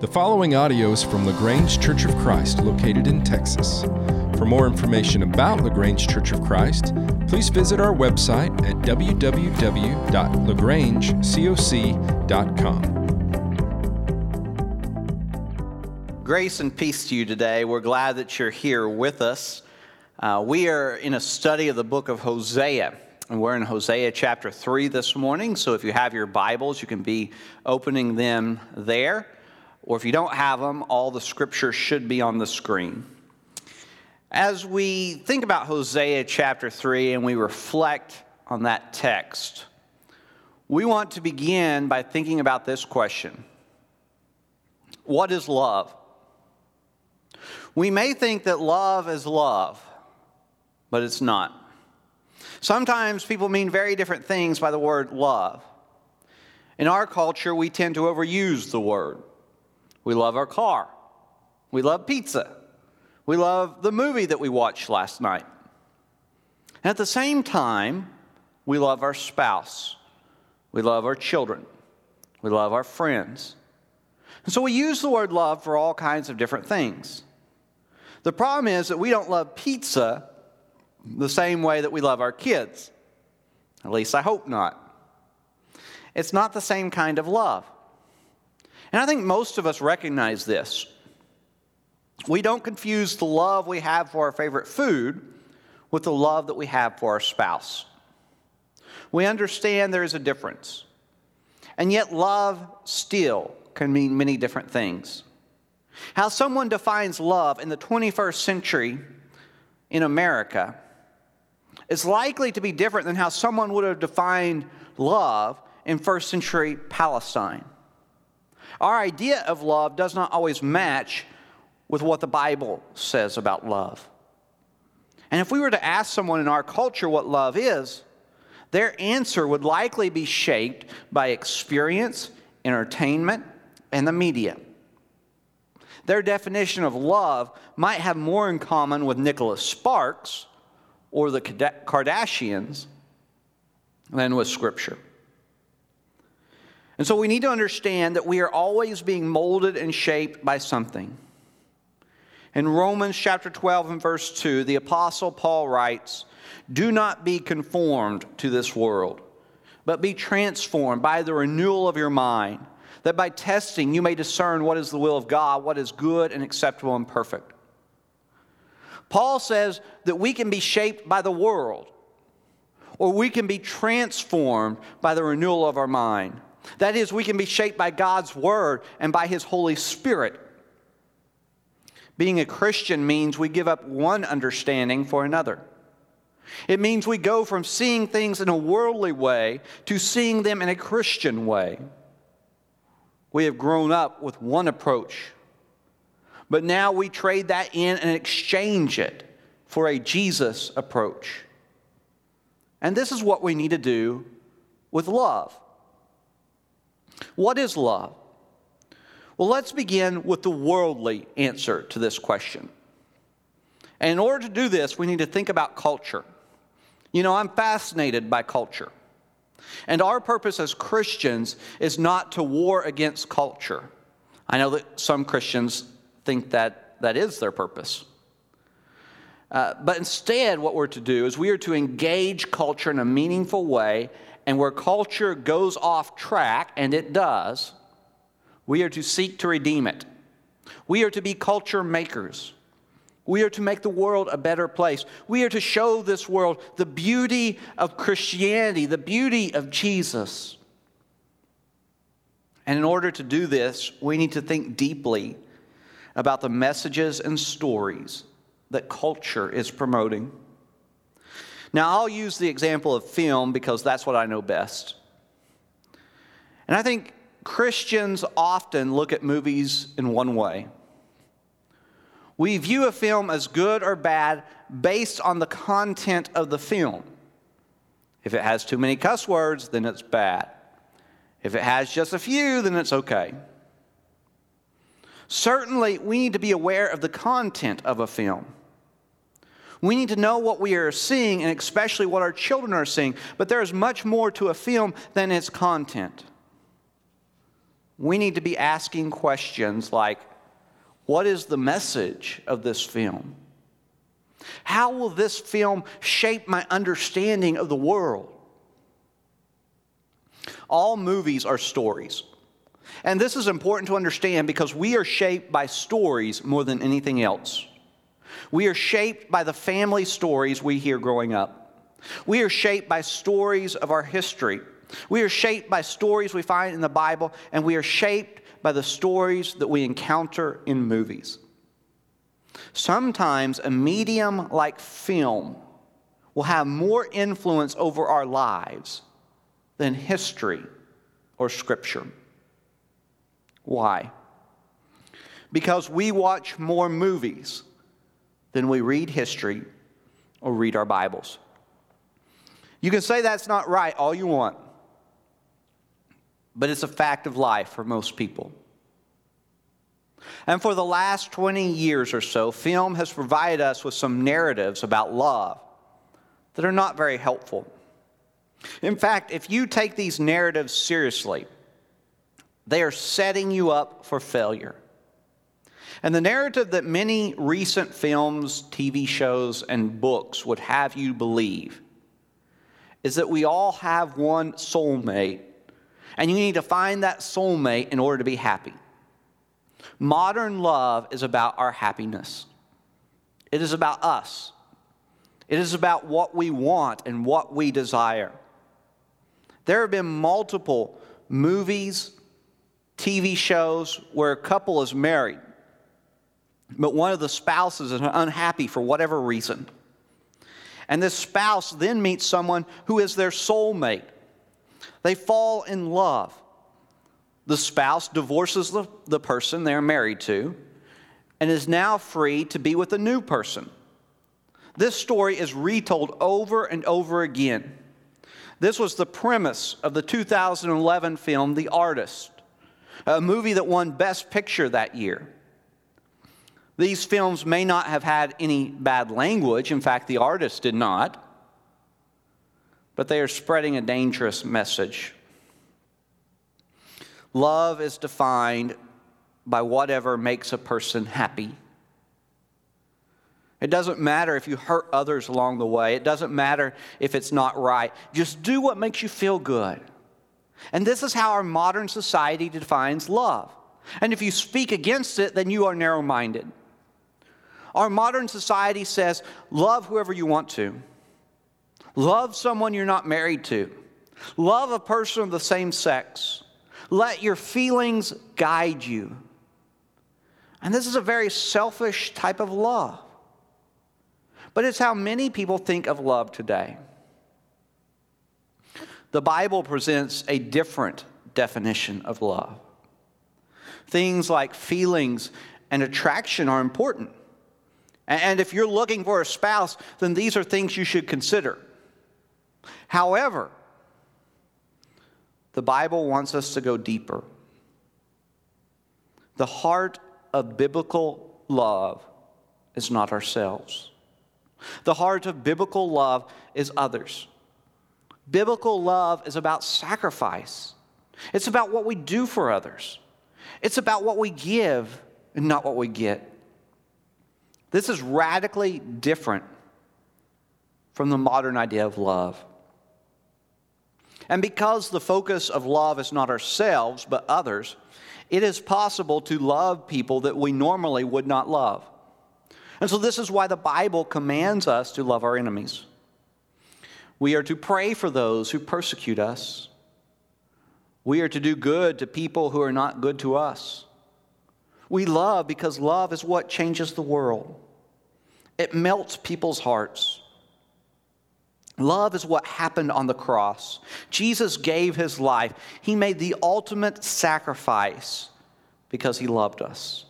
The following audio is from LaGrange Church of Christ, located in Texas. For more information about LaGrange Church of Christ, please visit our website at www.lagrangecoc.com. Grace and peace to you today. We're glad that you're here with us. Uh, we are in a study of the book of Hosea. And we're in Hosea chapter 3 this morning. So if you have your Bibles, you can be opening them there or if you don't have them, all the scripture should be on the screen. As we think about Hosea chapter 3 and we reflect on that text, we want to begin by thinking about this question What is love? We may think that love is love, but it's not. Sometimes people mean very different things by the word love. In our culture, we tend to overuse the word. We love our car. We love pizza. We love the movie that we watched last night. And at the same time, we love our spouse. We love our children. We love our friends. And so we use the word love for all kinds of different things. The problem is that we don't love pizza the same way that we love our kids. At least I hope not. It's not the same kind of love. And I think most of us recognize this. We don't confuse the love we have for our favorite food with the love that we have for our spouse. We understand there is a difference. And yet, love still can mean many different things. How someone defines love in the 21st century in America is likely to be different than how someone would have defined love in first century Palestine. Our idea of love does not always match with what the Bible says about love. And if we were to ask someone in our culture what love is, their answer would likely be shaped by experience, entertainment, and the media. Their definition of love might have more in common with Nicholas Sparks or the Kardashians than with Scripture. And so we need to understand that we are always being molded and shaped by something. In Romans chapter 12 and verse 2, the Apostle Paul writes, Do not be conformed to this world, but be transformed by the renewal of your mind, that by testing you may discern what is the will of God, what is good and acceptable and perfect. Paul says that we can be shaped by the world, or we can be transformed by the renewal of our mind. That is, we can be shaped by God's Word and by His Holy Spirit. Being a Christian means we give up one understanding for another. It means we go from seeing things in a worldly way to seeing them in a Christian way. We have grown up with one approach, but now we trade that in and exchange it for a Jesus approach. And this is what we need to do with love. What is love? Well, let's begin with the worldly answer to this question. And in order to do this, we need to think about culture. You know, I'm fascinated by culture. And our purpose as Christians is not to war against culture. I know that some Christians think that that is their purpose. Uh, but instead, what we're to do is we are to engage culture in a meaningful way and where culture goes off track, and it does, we are to seek to redeem it. We are to be culture makers. We are to make the world a better place. We are to show this world the beauty of Christianity, the beauty of Jesus. And in order to do this, we need to think deeply about the messages and stories that culture is promoting. Now, I'll use the example of film because that's what I know best. And I think Christians often look at movies in one way. We view a film as good or bad based on the content of the film. If it has too many cuss words, then it's bad. If it has just a few, then it's okay. Certainly, we need to be aware of the content of a film. We need to know what we are seeing and especially what our children are seeing, but there is much more to a film than its content. we need to be asking questions like what is the message of this film? How will this film shape my understanding of the world? All movies are stories. And this is important to understand because we are shaped by stories more than anything else. We are shaped by the family stories we hear growing up. We are shaped by stories of our history. We are shaped by stories we find in the Bible, and we are shaped by the stories that we encounter in movies. Sometimes a medium like film will have more influence over our lives than history or scripture. Why? Because we watch more movies than we read history or read our Bibles. You can say that's not right all you want, but it's a fact of life for most people. And for the last 20 years or so, film has provided us with some narratives about love that are not very helpful. In fact, if you take these narratives seriously, they are setting you up for failure. And the narrative that many recent films, TV shows, and books would have you believe is that we all have one soulmate, and you need to find that soulmate in order to be happy. Modern love is about our happiness, it is about us, it is about what we want and what we desire. There have been multiple movies, TV shows where a couple is married, but one of the spouses is unhappy for whatever reason. And this spouse then meets someone who is their soulmate. They fall in love. The spouse divorces the, the person they're married to and is now free to be with a new person. This story is retold over and over again. This was the premise of the 2011 film The Artist, a movie that won Best Picture that year. These films may not have had any bad language, in fact, The Artist did not, but they are spreading a dangerous message. Love is defined by whatever makes a person happy. It doesn't matter if you hurt others along the way. It doesn't matter if it's not right. Just do what makes you feel good. And this is how our modern society defines love. And if you speak against it, then you are narrow minded. Our modern society says love whoever you want to, love someone you're not married to, love a person of the same sex, let your feelings guide you. And this is a very selfish type of love. But it's how many people think of love today. The Bible presents a different definition of love. Things like feelings and attraction are important. And if you're looking for a spouse, then these are things you should consider. However, the Bible wants us to go deeper. The heart of biblical love is not ourselves. The heart of biblical love is others. Biblical love is about sacrifice, it's about what we do for others, it's about what we give and not what we get. This is radically different from the modern idea of love. And because the focus of love is not ourselves, but others, it is possible to love people that we normally would not love. And so, this is why the Bible commands us to love our enemies. We are to pray for those who persecute us. We are to do good to people who are not good to us. We love because love is what changes the world, it melts people's hearts. Love is what happened on the cross. Jesus gave his life, he made the ultimate sacrifice because he loved us.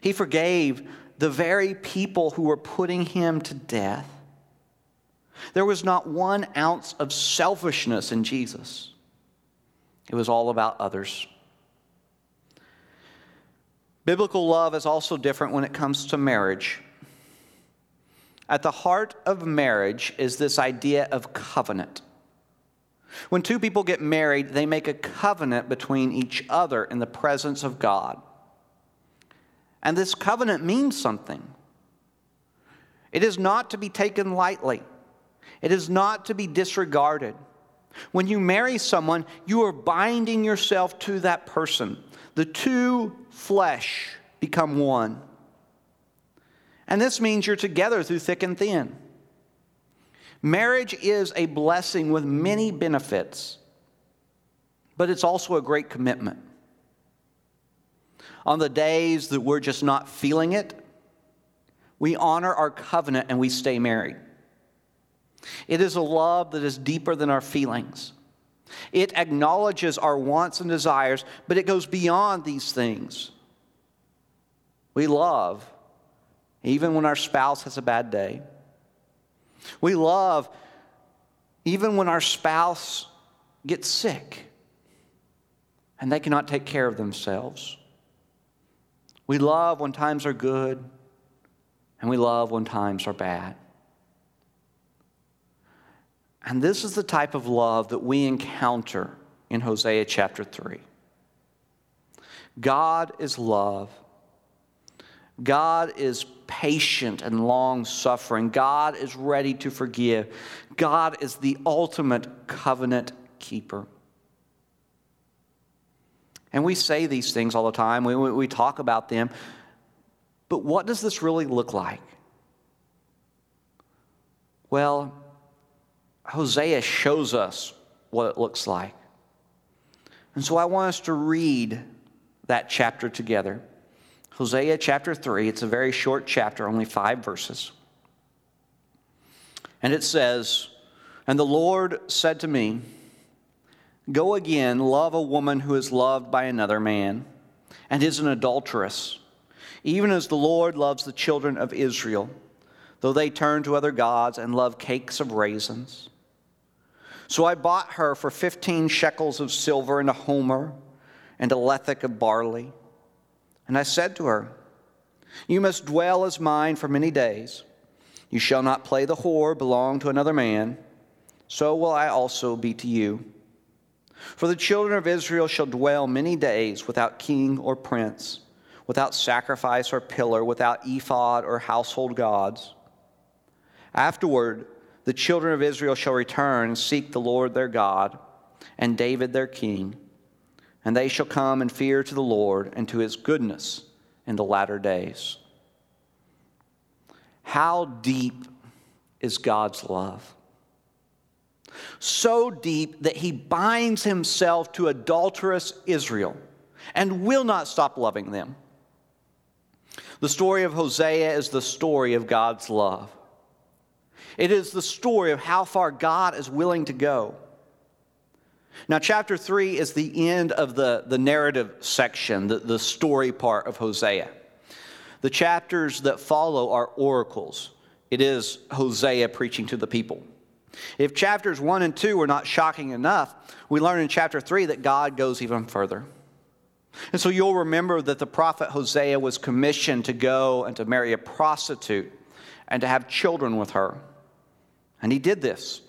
He forgave the very people who were putting him to death. There was not one ounce of selfishness in Jesus, it was all about others. Biblical love is also different when it comes to marriage. At the heart of marriage is this idea of covenant. When two people get married, they make a covenant between each other in the presence of God. And this covenant means something. It is not to be taken lightly, it is not to be disregarded. When you marry someone, you are binding yourself to that person. The two flesh become one. And this means you're together through thick and thin. Marriage is a blessing with many benefits, but it's also a great commitment. On the days that we're just not feeling it, we honor our covenant and we stay married. It is a love that is deeper than our feelings. It acknowledges our wants and desires, but it goes beyond these things. We love even when our spouse has a bad day. We love even when our spouse gets sick and they cannot take care of themselves. We love when times are good and we love when times are bad. And this is the type of love that we encounter in Hosea chapter 3. God is love. God is patient and long suffering. God is ready to forgive. God is the ultimate covenant keeper. And we say these things all the time, we, we talk about them. But what does this really look like? Well, Hosea shows us what it looks like. And so I want us to read that chapter together. Hosea chapter 3, it's a very short chapter, only five verses. And it says, And the Lord said to me, Go again, love a woman who is loved by another man and is an adulteress, even as the Lord loves the children of Israel, though they turn to other gods and love cakes of raisins. So I bought her for 15 shekels of silver and a homer and a lethech of barley. And I said to her, You must dwell as mine for many days. You shall not play the whore, belong to another man. So will I also be to you. For the children of Israel shall dwell many days without king or prince, without sacrifice or pillar, without ephod or household gods. Afterward, the children of Israel shall return and seek the Lord their God and David their king and they shall come and fear to the Lord and to his goodness in the latter days. How deep is God's love? So deep that he binds himself to adulterous Israel and will not stop loving them. The story of Hosea is the story of God's love. It is the story of how far God is willing to go now, chapter 3 is the end of the, the narrative section, the, the story part of Hosea. The chapters that follow are oracles. It is Hosea preaching to the people. If chapters 1 and 2 were not shocking enough, we learn in chapter 3 that God goes even further. And so you'll remember that the prophet Hosea was commissioned to go and to marry a prostitute and to have children with her. And he did this.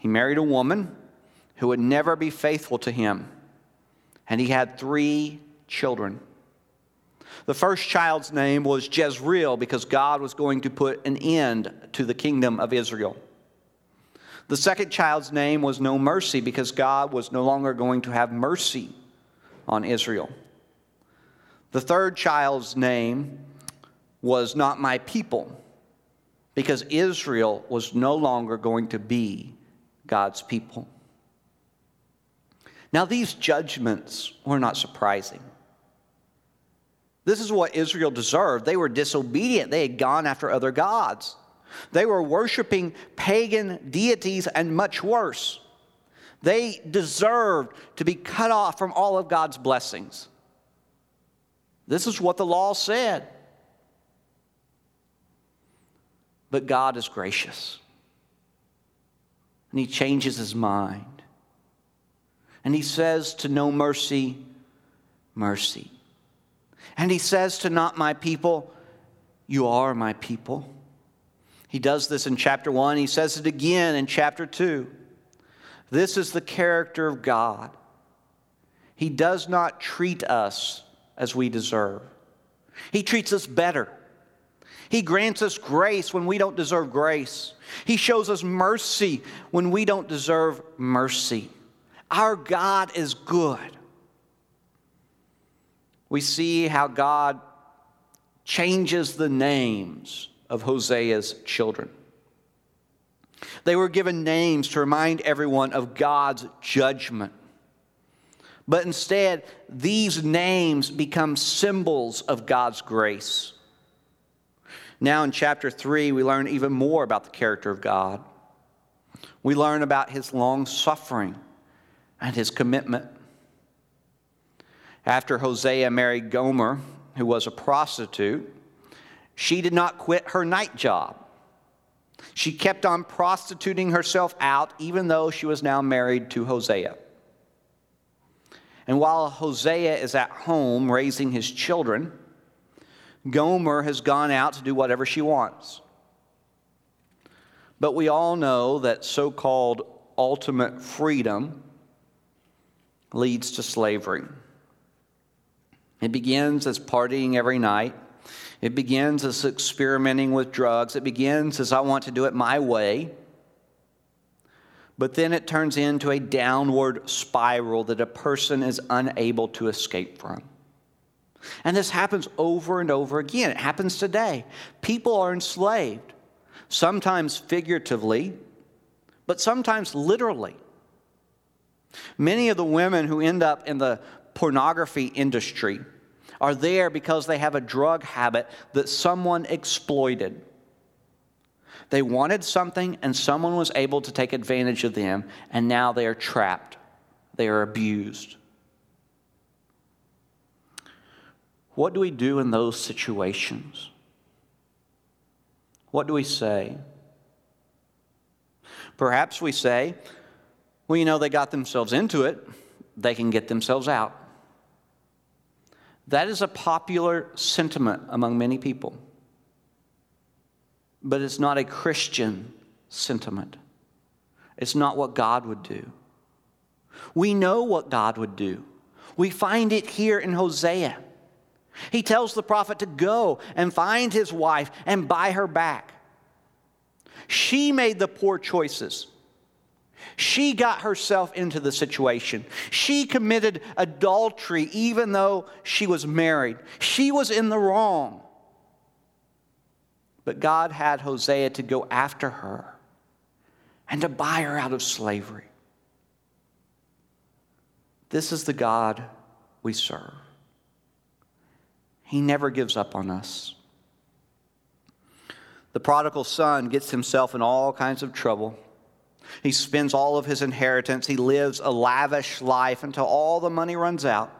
He married a woman who would never be faithful to him. And he had three children. The first child's name was Jezreel because God was going to put an end to the kingdom of Israel. The second child's name was No Mercy because God was no longer going to have mercy on Israel. The third child's name was Not My People because Israel was no longer going to be God's people. Now, these judgments were not surprising. This is what Israel deserved. They were disobedient, they had gone after other gods. They were worshiping pagan deities and much worse. They deserved to be cut off from all of God's blessings. This is what the law said. But God is gracious. And He changes His mind. And he says to no mercy, mercy. And he says to not my people, you are my people. He does this in chapter 1. He says it again in chapter 2. This is the character of God. He does not treat us as we deserve, He treats us better. He grants us grace when we don't deserve grace. He shows us mercy when we don't deserve mercy. Our God is good. We see how God changes the names of Hosea's children. They were given names to remind everyone of God's judgment. But instead, these names become symbols of God's grace. Now, in chapter 3, we learn even more about the character of God. We learn about his long suffering and his commitment. After Hosea married Gomer, who was a prostitute, she did not quit her night job. She kept on prostituting herself out, even though she was now married to Hosea. And while Hosea is at home raising his children, Gomer has gone out to do whatever she wants. But we all know that so called ultimate freedom leads to slavery. It begins as partying every night. It begins as experimenting with drugs. It begins as I want to do it my way. But then it turns into a downward spiral that a person is unable to escape from. And this happens over and over again. It happens today. People are enslaved, sometimes figuratively, but sometimes literally. Many of the women who end up in the pornography industry are there because they have a drug habit that someone exploited. They wanted something and someone was able to take advantage of them, and now they are trapped. They are abused. What do we do in those situations? What do we say? Perhaps we say, well, you know, they got themselves into it, they can get themselves out. That is a popular sentiment among many people. But it's not a Christian sentiment. It's not what God would do. We know what God would do. We find it here in Hosea. He tells the prophet to go and find his wife and buy her back. She made the poor choices. She got herself into the situation. She committed adultery even though she was married. She was in the wrong. But God had Hosea to go after her and to buy her out of slavery. This is the God we serve. He never gives up on us. The prodigal son gets himself in all kinds of trouble. He spends all of his inheritance. He lives a lavish life until all the money runs out.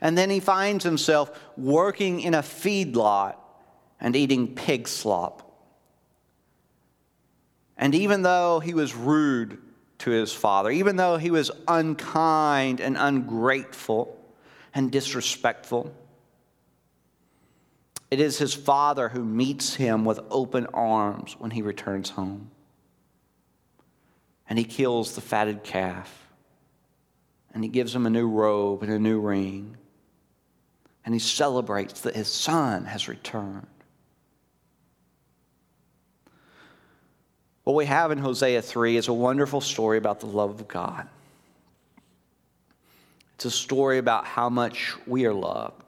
And then he finds himself working in a feedlot and eating pig slop. And even though he was rude to his father, even though he was unkind and ungrateful and disrespectful, it is his father who meets him with open arms when he returns home and he kills the fatted calf. And he gives him a new robe and a new ring. And he celebrates that his son has returned. What we have in Hosea 3 is a wonderful story about the love of God. It's a story about how much we are loved.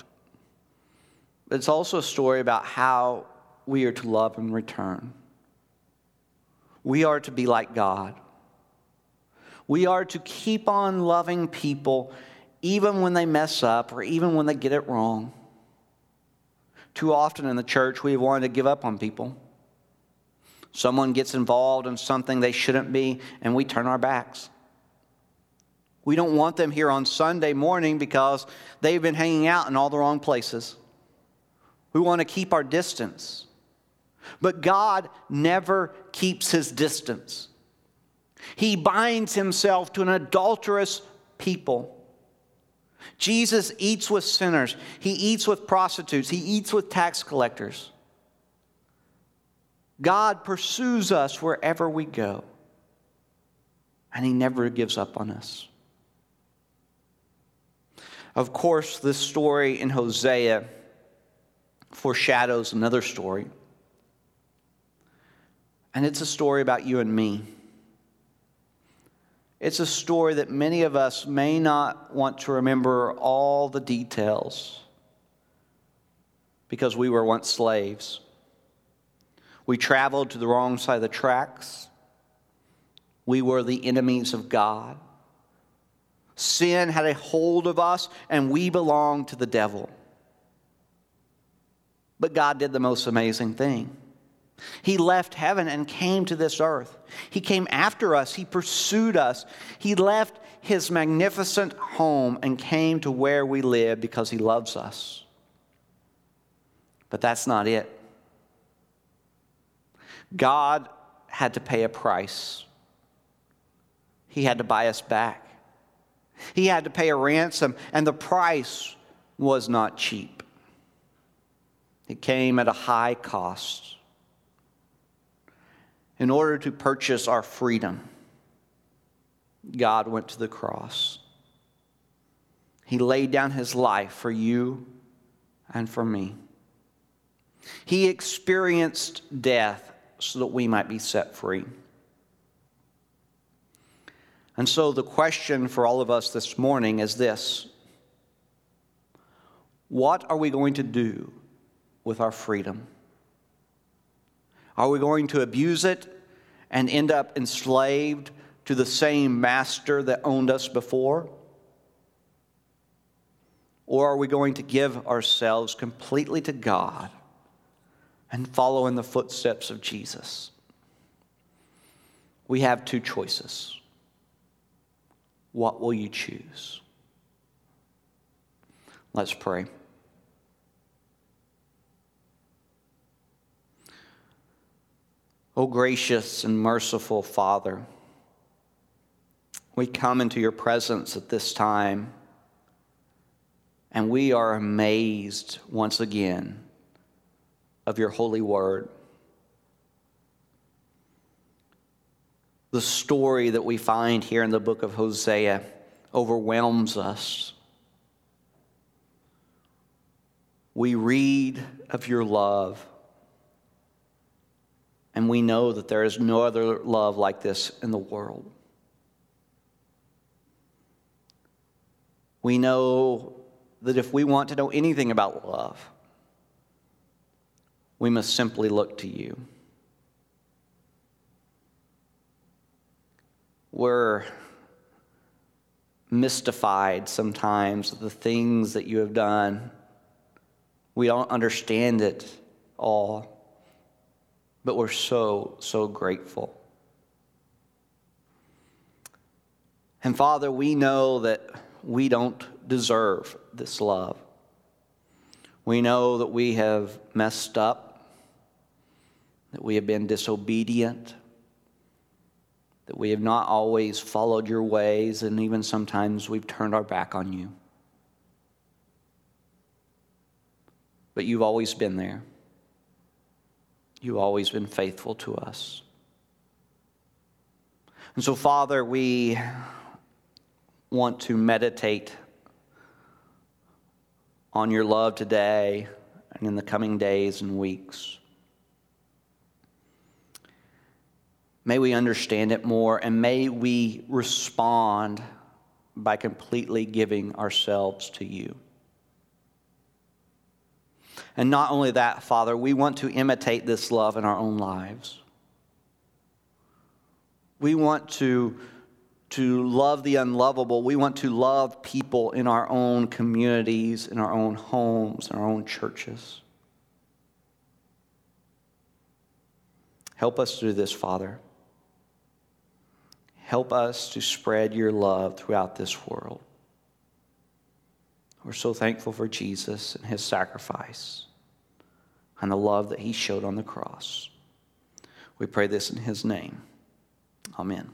But it's also a story about how we are to love in return. We are to be like God. We are to keep on loving people even when they mess up or even when they get it wrong. Too often in the church, we have wanted to give up on people. Someone gets involved in something they shouldn't be, and we turn our backs. We don't want them here on Sunday morning because they've been hanging out in all the wrong places. We want to keep our distance. But God never keeps his distance. He binds himself to an adulterous people. Jesus eats with sinners, he eats with prostitutes, he eats with tax collectors. God pursues us wherever we go. and He never gives up on us. Of course, this story in Hosea foreshadows another story. And it's a story about you and me. It's a story that many of us may not want to remember all the details because we were once slaves. We traveled to the wrong side of the tracks. We were the enemies of God. Sin had a hold of us, and we belonged to the devil. But God did the most amazing thing. He left heaven and came to this earth. He came after us. He pursued us. He left his magnificent home and came to where we live because he loves us. But that's not it. God had to pay a price, He had to buy us back. He had to pay a ransom, and the price was not cheap. It came at a high cost. In order to purchase our freedom, God went to the cross. He laid down his life for you and for me. He experienced death so that we might be set free. And so, the question for all of us this morning is this What are we going to do with our freedom? Are we going to abuse it and end up enslaved to the same master that owned us before? Or are we going to give ourselves completely to God and follow in the footsteps of Jesus? We have two choices. What will you choose? Let's pray. O gracious and merciful Father, we come into your presence at this time and we are amazed once again of your holy word. The story that we find here in the book of Hosea overwhelms us. We read of your love and we know that there is no other love like this in the world. We know that if we want to know anything about love, we must simply look to you. We're mystified sometimes the things that you have done. We don't understand it all but we're so, so grateful. And Father, we know that we don't deserve this love. We know that we have messed up, that we have been disobedient, that we have not always followed your ways, and even sometimes we've turned our back on you. But you've always been there. You've always been faithful to us. And so, Father, we want to meditate on your love today and in the coming days and weeks. May we understand it more and may we respond by completely giving ourselves to you. And not only that, Father, we want to imitate this love in our own lives. We want to, to love the unlovable. We want to love people in our own communities, in our own homes, in our own churches. Help us do this, Father. Help us to spread your love throughout this world. We're so thankful for Jesus and his sacrifice and the love that he showed on the cross. We pray this in his name. Amen.